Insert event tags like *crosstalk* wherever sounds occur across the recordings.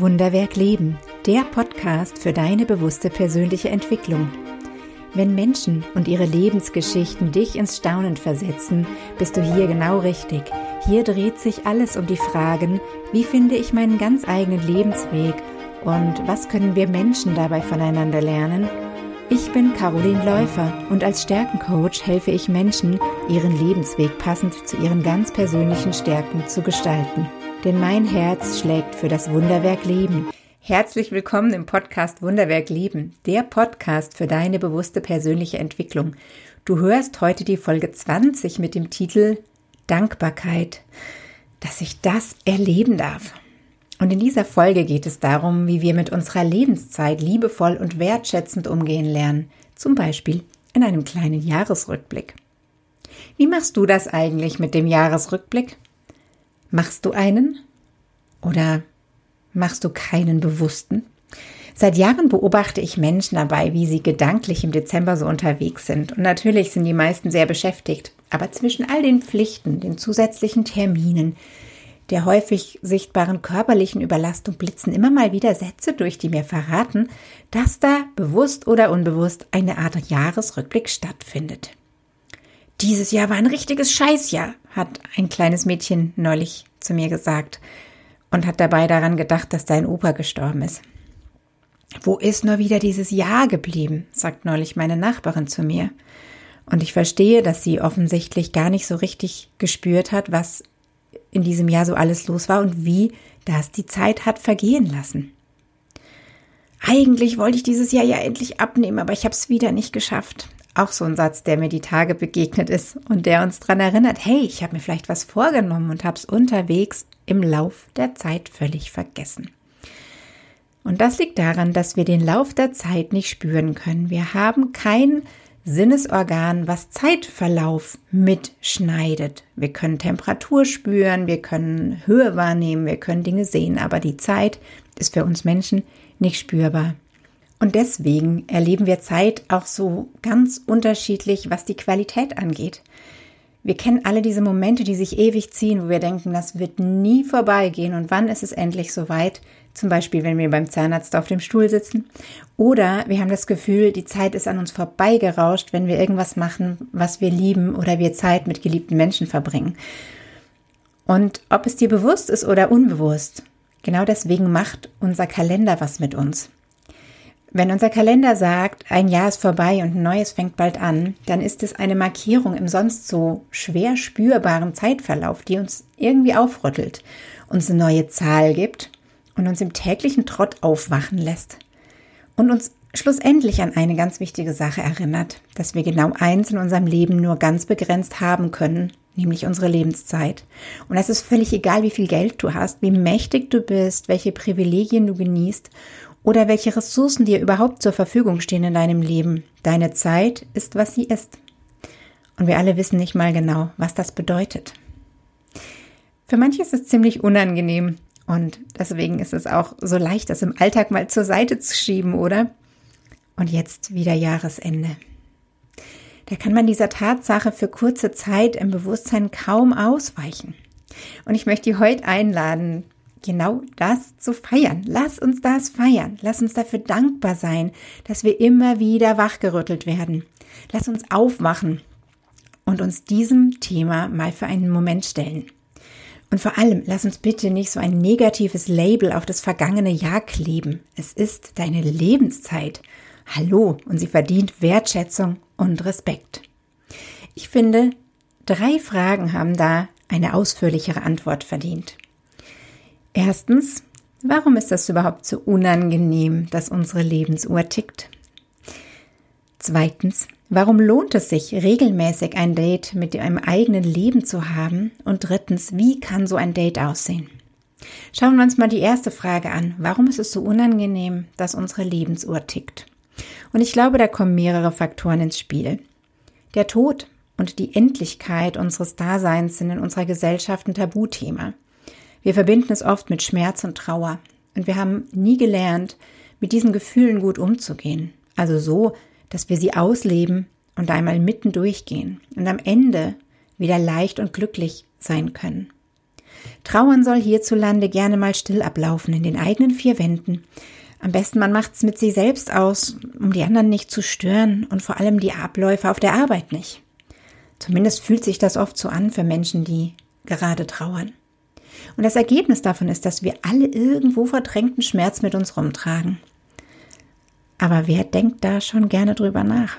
Wunderwerk Leben, der Podcast für deine bewusste persönliche Entwicklung. Wenn Menschen und ihre Lebensgeschichten dich ins Staunen versetzen, bist du hier genau richtig. Hier dreht sich alles um die Fragen, wie finde ich meinen ganz eigenen Lebensweg und was können wir Menschen dabei voneinander lernen? Ich bin Caroline Läufer und als Stärkencoach helfe ich Menschen, ihren Lebensweg passend zu ihren ganz persönlichen Stärken zu gestalten denn mein Herz schlägt für das Wunderwerk Leben. Herzlich willkommen im Podcast Wunderwerk Leben, der Podcast für deine bewusste persönliche Entwicklung. Du hörst heute die Folge 20 mit dem Titel Dankbarkeit, dass ich das erleben darf. Und in dieser Folge geht es darum, wie wir mit unserer Lebenszeit liebevoll und wertschätzend umgehen lernen, zum Beispiel in einem kleinen Jahresrückblick. Wie machst du das eigentlich mit dem Jahresrückblick? Machst du einen oder machst du keinen bewussten? Seit Jahren beobachte ich Menschen dabei, wie sie gedanklich im Dezember so unterwegs sind. Und natürlich sind die meisten sehr beschäftigt. Aber zwischen all den Pflichten, den zusätzlichen Terminen, der häufig sichtbaren körperlichen Überlastung blitzen immer mal wieder Sätze durch, die mir verraten, dass da bewusst oder unbewusst eine Art Jahresrückblick stattfindet. Dieses Jahr war ein richtiges Scheißjahr, hat ein kleines Mädchen neulich zu mir gesagt und hat dabei daran gedacht, dass dein Opa gestorben ist. Wo ist nur wieder dieses Jahr geblieben? sagt neulich meine Nachbarin zu mir. Und ich verstehe, dass sie offensichtlich gar nicht so richtig gespürt hat, was in diesem Jahr so alles los war und wie das die Zeit hat vergehen lassen. Eigentlich wollte ich dieses Jahr ja endlich abnehmen, aber ich habe es wieder nicht geschafft. Auch so ein Satz, der mir die Tage begegnet ist und der uns daran erinnert, hey, ich habe mir vielleicht was vorgenommen und habe es unterwegs im Lauf der Zeit völlig vergessen. Und das liegt daran, dass wir den Lauf der Zeit nicht spüren können. Wir haben kein Sinnesorgan, was Zeitverlauf mitschneidet. Wir können Temperatur spüren, wir können Höhe wahrnehmen, wir können Dinge sehen, aber die Zeit ist für uns Menschen nicht spürbar. Und deswegen erleben wir Zeit auch so ganz unterschiedlich, was die Qualität angeht. Wir kennen alle diese Momente, die sich ewig ziehen, wo wir denken, das wird nie vorbeigehen und wann ist es endlich soweit? Zum Beispiel, wenn wir beim Zahnarzt auf dem Stuhl sitzen. Oder wir haben das Gefühl, die Zeit ist an uns vorbeigerauscht, wenn wir irgendwas machen, was wir lieben oder wir Zeit mit geliebten Menschen verbringen. Und ob es dir bewusst ist oder unbewusst, genau deswegen macht unser Kalender was mit uns. Wenn unser Kalender sagt, ein Jahr ist vorbei und ein neues fängt bald an, dann ist es eine Markierung im sonst so schwer spürbaren Zeitverlauf, die uns irgendwie aufrüttelt, uns eine neue Zahl gibt und uns im täglichen Trott aufwachen lässt und uns schlussendlich an eine ganz wichtige Sache erinnert, dass wir genau eins in unserem Leben nur ganz begrenzt haben können, nämlich unsere Lebenszeit. Und es ist völlig egal, wie viel Geld du hast, wie mächtig du bist, welche Privilegien du genießt oder welche Ressourcen dir überhaupt zur Verfügung stehen in deinem Leben. Deine Zeit ist, was sie ist. Und wir alle wissen nicht mal genau, was das bedeutet. Für manche ist es ziemlich unangenehm und deswegen ist es auch so leicht, das im Alltag mal zur Seite zu schieben, oder? Und jetzt wieder Jahresende. Da kann man dieser Tatsache für kurze Zeit im Bewusstsein kaum ausweichen. Und ich möchte dich heute einladen, genau das zu feiern. Lass uns das feiern. Lass uns dafür dankbar sein, dass wir immer wieder wachgerüttelt werden. Lass uns aufmachen und uns diesem Thema mal für einen Moment stellen. Und vor allem, lass uns bitte nicht so ein negatives Label auf das vergangene Jahr kleben. Es ist deine Lebenszeit. Hallo, und sie verdient Wertschätzung und Respekt. Ich finde, drei Fragen haben da eine ausführlichere Antwort verdient. Erstens, warum ist das überhaupt so unangenehm, dass unsere Lebensuhr tickt? Zweitens, warum lohnt es sich, regelmäßig ein Date mit einem eigenen Leben zu haben? Und drittens, wie kann so ein Date aussehen? Schauen wir uns mal die erste Frage an. Warum ist es so unangenehm, dass unsere Lebensuhr tickt? Und ich glaube, da kommen mehrere Faktoren ins Spiel. Der Tod und die Endlichkeit unseres Daseins sind in unserer Gesellschaft ein Tabuthema. Wir verbinden es oft mit Schmerz und Trauer. Und wir haben nie gelernt, mit diesen Gefühlen gut umzugehen. Also so, dass wir sie ausleben und einmal mitten durchgehen und am Ende wieder leicht und glücklich sein können. Trauern soll hierzulande gerne mal still ablaufen in den eigenen vier Wänden. Am besten man macht's mit sich selbst aus, um die anderen nicht zu stören und vor allem die Abläufe auf der Arbeit nicht. Zumindest fühlt sich das oft so an für Menschen, die gerade trauern. Und das Ergebnis davon ist, dass wir alle irgendwo verdrängten Schmerz mit uns rumtragen. Aber wer denkt da schon gerne drüber nach?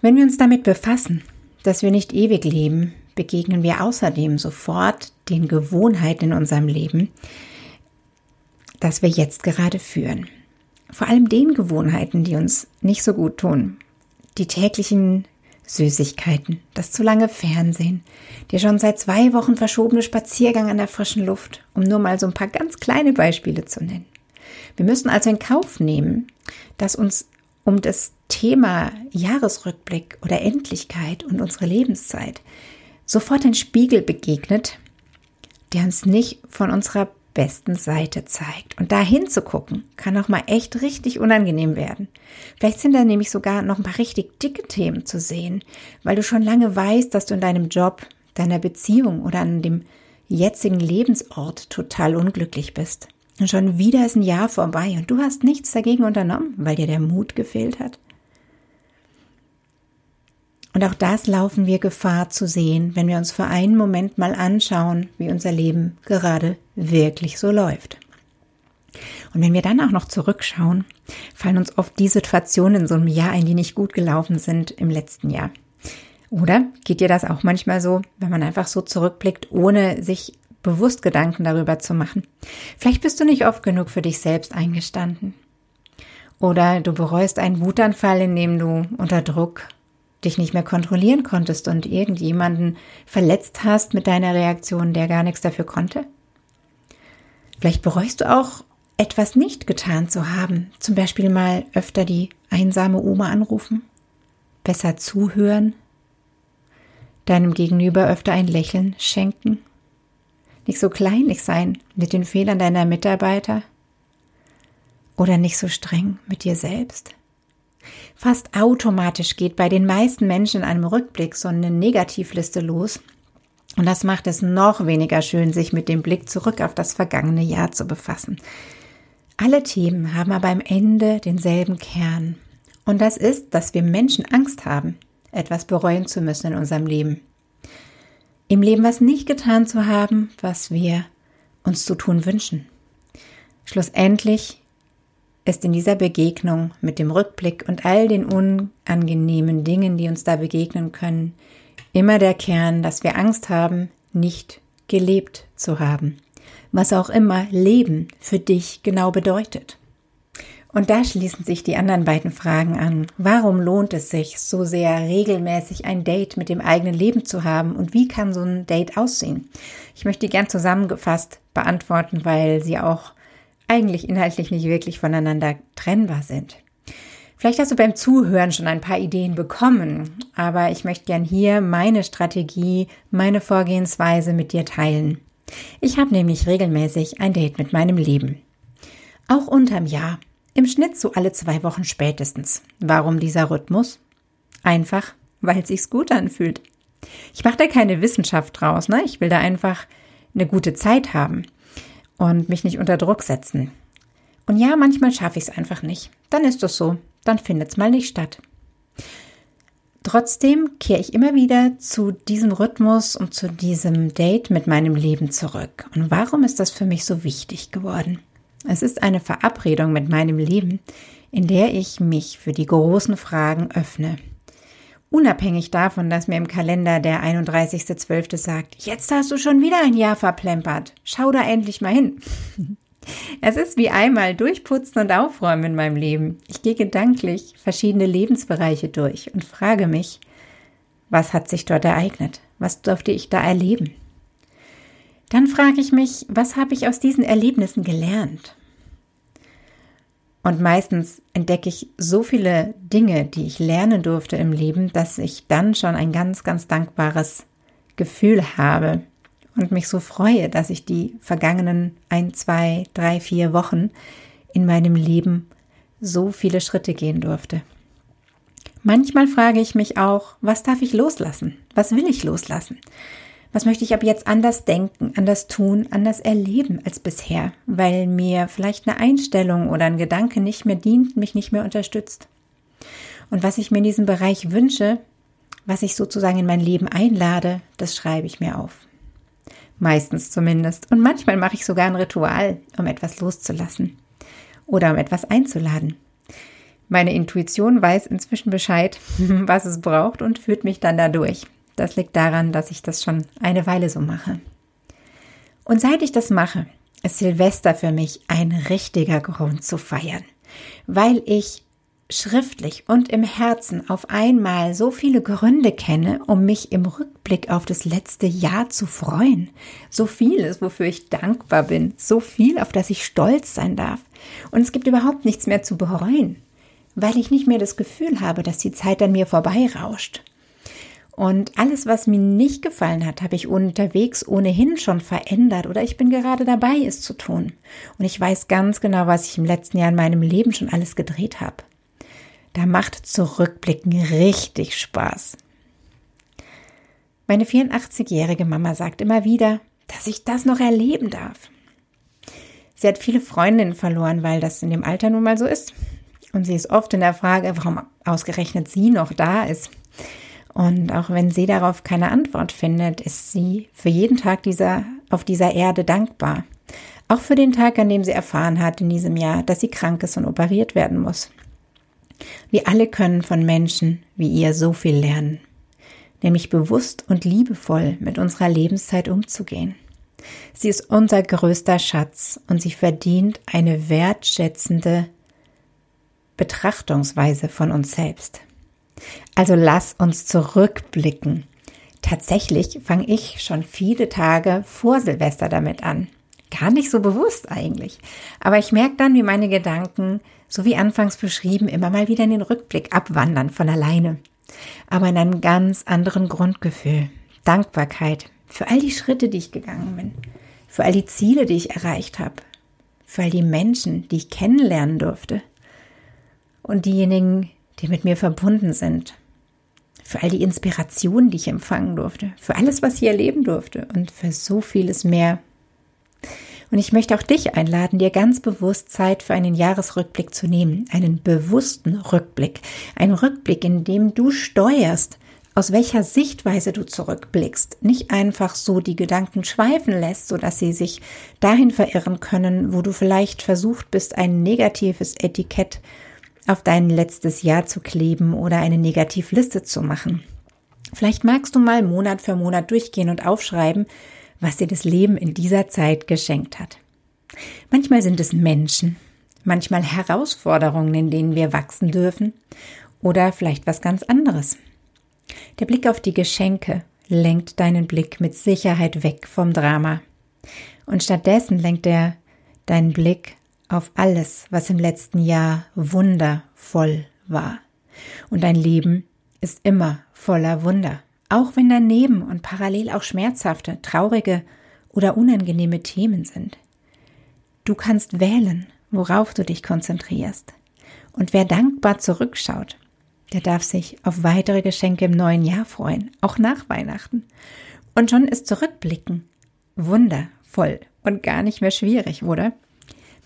Wenn wir uns damit befassen, dass wir nicht ewig leben, begegnen wir außerdem sofort den Gewohnheiten in unserem Leben, das wir jetzt gerade führen. Vor allem den Gewohnheiten, die uns nicht so gut tun. Die täglichen Süßigkeiten, das zu lange Fernsehen, der schon seit zwei Wochen verschobene Spaziergang an der frischen Luft, um nur mal so ein paar ganz kleine Beispiele zu nennen. Wir müssen also in Kauf nehmen, dass uns um das Thema Jahresrückblick oder Endlichkeit und unsere Lebenszeit sofort ein Spiegel begegnet, der uns nicht von unserer besten Seite zeigt. Und da hinzugucken, kann auch mal echt richtig unangenehm werden. Vielleicht sind da nämlich sogar noch ein paar richtig dicke Themen zu sehen, weil du schon lange weißt, dass du in deinem Job, deiner Beziehung oder an dem jetzigen Lebensort total unglücklich bist. Und schon wieder ist ein Jahr vorbei und du hast nichts dagegen unternommen, weil dir der Mut gefehlt hat. Und auch das laufen wir Gefahr zu sehen, wenn wir uns für einen Moment mal anschauen, wie unser Leben gerade wirklich so läuft. Und wenn wir dann auch noch zurückschauen, fallen uns oft die Situationen in so einem Jahr ein, die nicht gut gelaufen sind im letzten Jahr. Oder geht dir das auch manchmal so, wenn man einfach so zurückblickt, ohne sich bewusst Gedanken darüber zu machen? Vielleicht bist du nicht oft genug für dich selbst eingestanden. Oder du bereust einen Wutanfall, in dem du unter Druck dich nicht mehr kontrollieren konntest und irgendjemanden verletzt hast mit deiner Reaktion, der gar nichts dafür konnte? Vielleicht bereust du auch, etwas nicht getan zu haben, zum Beispiel mal öfter die einsame Oma anrufen, besser zuhören, deinem Gegenüber öfter ein Lächeln schenken, nicht so kleinlich sein mit den Fehlern deiner Mitarbeiter oder nicht so streng mit dir selbst. Fast automatisch geht bei den meisten Menschen in einem Rückblick so eine Negativliste los. Und das macht es noch weniger schön, sich mit dem Blick zurück auf das vergangene Jahr zu befassen. Alle Themen haben aber am Ende denselben Kern. Und das ist, dass wir Menschen Angst haben, etwas bereuen zu müssen in unserem Leben. Im Leben was nicht getan zu haben, was wir uns zu tun wünschen. Schlussendlich ist in dieser Begegnung mit dem Rückblick und all den unangenehmen Dingen, die uns da begegnen können, immer der Kern, dass wir Angst haben, nicht gelebt zu haben. Was auch immer Leben für dich genau bedeutet. Und da schließen sich die anderen beiden Fragen an. Warum lohnt es sich, so sehr regelmäßig ein Date mit dem eigenen Leben zu haben und wie kann so ein Date aussehen? Ich möchte die gern zusammengefasst beantworten, weil sie auch eigentlich inhaltlich nicht wirklich voneinander trennbar sind. Vielleicht hast du beim Zuhören schon ein paar Ideen bekommen, aber ich möchte gern hier meine Strategie, meine Vorgehensweise mit dir teilen. Ich habe nämlich regelmäßig ein Date mit meinem Leben. Auch unterm Jahr. Im Schnitt so alle zwei Wochen spätestens. Warum dieser Rhythmus? Einfach, weil es sich gut anfühlt. Ich mache da keine Wissenschaft draus, ne? Ich will da einfach eine gute Zeit haben und mich nicht unter Druck setzen. Und ja, manchmal schaffe ich es einfach nicht. Dann ist es so. Dann findet es mal nicht statt. Trotzdem kehre ich immer wieder zu diesem Rhythmus und zu diesem Date mit meinem Leben zurück. Und warum ist das für mich so wichtig geworden? Es ist eine Verabredung mit meinem Leben, in der ich mich für die großen Fragen öffne. Unabhängig davon, dass mir im Kalender der 31.12. sagt, jetzt hast du schon wieder ein Jahr verplempert. Schau da endlich mal hin. *laughs* Es ist wie einmal durchputzen und aufräumen in meinem Leben. Ich gehe gedanklich verschiedene Lebensbereiche durch und frage mich, was hat sich dort ereignet? Was durfte ich da erleben? Dann frage ich mich, was habe ich aus diesen Erlebnissen gelernt? Und meistens entdecke ich so viele Dinge, die ich lernen durfte im Leben, dass ich dann schon ein ganz, ganz dankbares Gefühl habe und mich so freue, dass ich die vergangenen ein, zwei, drei, vier Wochen in meinem Leben so viele Schritte gehen durfte. Manchmal frage ich mich auch, was darf ich loslassen? Was will ich loslassen? Was möchte ich ab jetzt anders denken, anders tun, anders erleben als bisher, weil mir vielleicht eine Einstellung oder ein Gedanke nicht mehr dient, mich nicht mehr unterstützt? Und was ich mir in diesem Bereich wünsche, was ich sozusagen in mein Leben einlade, das schreibe ich mir auf. Meistens zumindest. Und manchmal mache ich sogar ein Ritual, um etwas loszulassen oder um etwas einzuladen. Meine Intuition weiß inzwischen Bescheid, *laughs* was es braucht und führt mich dann dadurch. Das liegt daran, dass ich das schon eine Weile so mache. Und seit ich das mache, ist Silvester für mich ein richtiger Grund zu feiern, weil ich schriftlich und im Herzen auf einmal so viele Gründe kenne, um mich im Rückblick auf das letzte Jahr zu freuen. So vieles, wofür ich dankbar bin, so viel, auf das ich stolz sein darf. Und es gibt überhaupt nichts mehr zu bereuen weil ich nicht mehr das Gefühl habe, dass die Zeit an mir vorbeirauscht. Und alles, was mir nicht gefallen hat, habe ich unterwegs ohnehin schon verändert oder ich bin gerade dabei, es zu tun. Und ich weiß ganz genau, was ich im letzten Jahr in meinem Leben schon alles gedreht habe. Da macht Zurückblicken richtig Spaß. Meine 84-jährige Mama sagt immer wieder, dass ich das noch erleben darf. Sie hat viele Freundinnen verloren, weil das in dem Alter nun mal so ist. Und sie ist oft in der Frage, warum ausgerechnet sie noch da ist. Und auch wenn sie darauf keine Antwort findet, ist sie für jeden Tag dieser, auf dieser Erde dankbar. Auch für den Tag, an dem sie erfahren hat in diesem Jahr, dass sie krank ist und operiert werden muss. Wir alle können von Menschen wie ihr so viel lernen, nämlich bewusst und liebevoll mit unserer Lebenszeit umzugehen. Sie ist unser größter Schatz und sie verdient eine wertschätzende Betrachtungsweise von uns selbst. Also lass uns zurückblicken. Tatsächlich fange ich schon viele Tage vor Silvester damit an. Gar nicht so bewusst eigentlich. Aber ich merke dann, wie meine Gedanken, so wie anfangs beschrieben, immer mal wieder in den Rückblick abwandern von alleine. Aber in einem ganz anderen Grundgefühl. Dankbarkeit für all die Schritte, die ich gegangen bin. Für all die Ziele, die ich erreicht habe. Für all die Menschen, die ich kennenlernen durfte und diejenigen, die mit mir verbunden sind. Für all die Inspirationen, die ich empfangen durfte. Für alles, was ich erleben durfte. Und für so vieles mehr. Und ich möchte auch dich einladen, dir ganz bewusst Zeit für einen Jahresrückblick zu nehmen. Einen bewussten Rückblick. Einen Rückblick, in dem du steuerst, aus welcher Sichtweise du zurückblickst, nicht einfach so die Gedanken schweifen lässt, so dass sie sich dahin verirren können, wo du vielleicht versucht bist, ein negatives Etikett auf dein letztes Jahr zu kleben oder eine Negativliste zu machen. Vielleicht magst du mal Monat für Monat durchgehen und aufschreiben, was dir das Leben in dieser Zeit geschenkt hat. Manchmal sind es Menschen, manchmal Herausforderungen, in denen wir wachsen dürfen oder vielleicht was ganz anderes. Der Blick auf die Geschenke lenkt deinen Blick mit Sicherheit weg vom Drama und stattdessen lenkt er deinen Blick auf alles, was im letzten Jahr wundervoll war. Und dein Leben ist immer voller Wunder, auch wenn daneben und parallel auch schmerzhafte, traurige oder unangenehme Themen sind. Du kannst wählen, worauf du dich konzentrierst. Und wer dankbar zurückschaut, der darf sich auf weitere Geschenke im neuen Jahr freuen, auch nach Weihnachten. Und schon ist Zurückblicken wundervoll und gar nicht mehr schwierig, oder?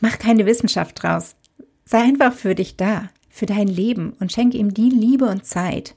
Mach keine Wissenschaft draus. Sei einfach für dich da, für dein Leben und schenke ihm die Liebe und Zeit,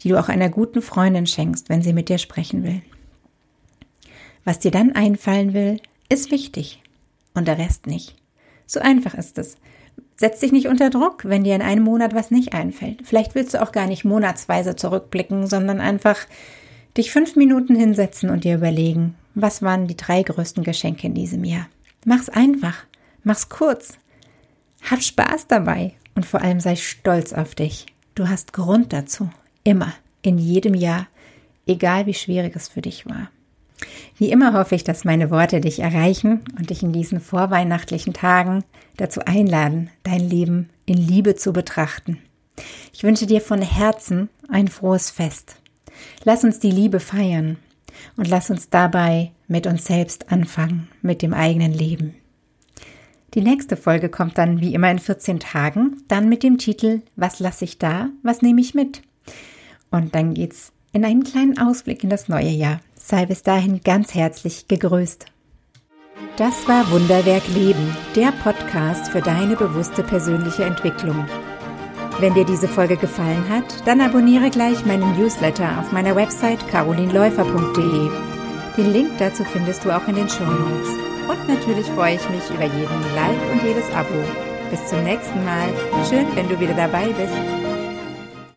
die du auch einer guten Freundin schenkst, wenn sie mit dir sprechen will. Was dir dann einfallen will, ist wichtig und der Rest nicht. So einfach ist es. Setz dich nicht unter Druck, wenn dir in einem Monat was nicht einfällt. Vielleicht willst du auch gar nicht monatsweise zurückblicken, sondern einfach dich fünf Minuten hinsetzen und dir überlegen, was waren die drei größten Geschenke in diesem Jahr. Mach's einfach. Mach's kurz. Hab Spaß dabei und vor allem sei stolz auf dich. Du hast Grund dazu. Immer. In jedem Jahr. Egal wie schwierig es für dich war. Wie immer hoffe ich, dass meine Worte dich erreichen und dich in diesen vorweihnachtlichen Tagen dazu einladen, dein Leben in Liebe zu betrachten. Ich wünsche dir von Herzen ein frohes Fest. Lass uns die Liebe feiern und lass uns dabei mit uns selbst anfangen, mit dem eigenen Leben. Die nächste Folge kommt dann wie immer in 14 Tagen, dann mit dem Titel Was lasse ich da, was nehme ich mit? Und dann geht's in einen kleinen Ausblick in das neue Jahr. Sei bis dahin ganz herzlich gegrüßt. Das war Wunderwerk Leben, der Podcast für deine bewusste persönliche Entwicklung. Wenn dir diese Folge gefallen hat, dann abonniere gleich meinen Newsletter auf meiner Website carolinläufer.de. Den Link dazu findest du auch in den Show Notes. Und natürlich freue ich mich über jeden Like und jedes Abo. Bis zum nächsten Mal. Schön, wenn du wieder dabei bist.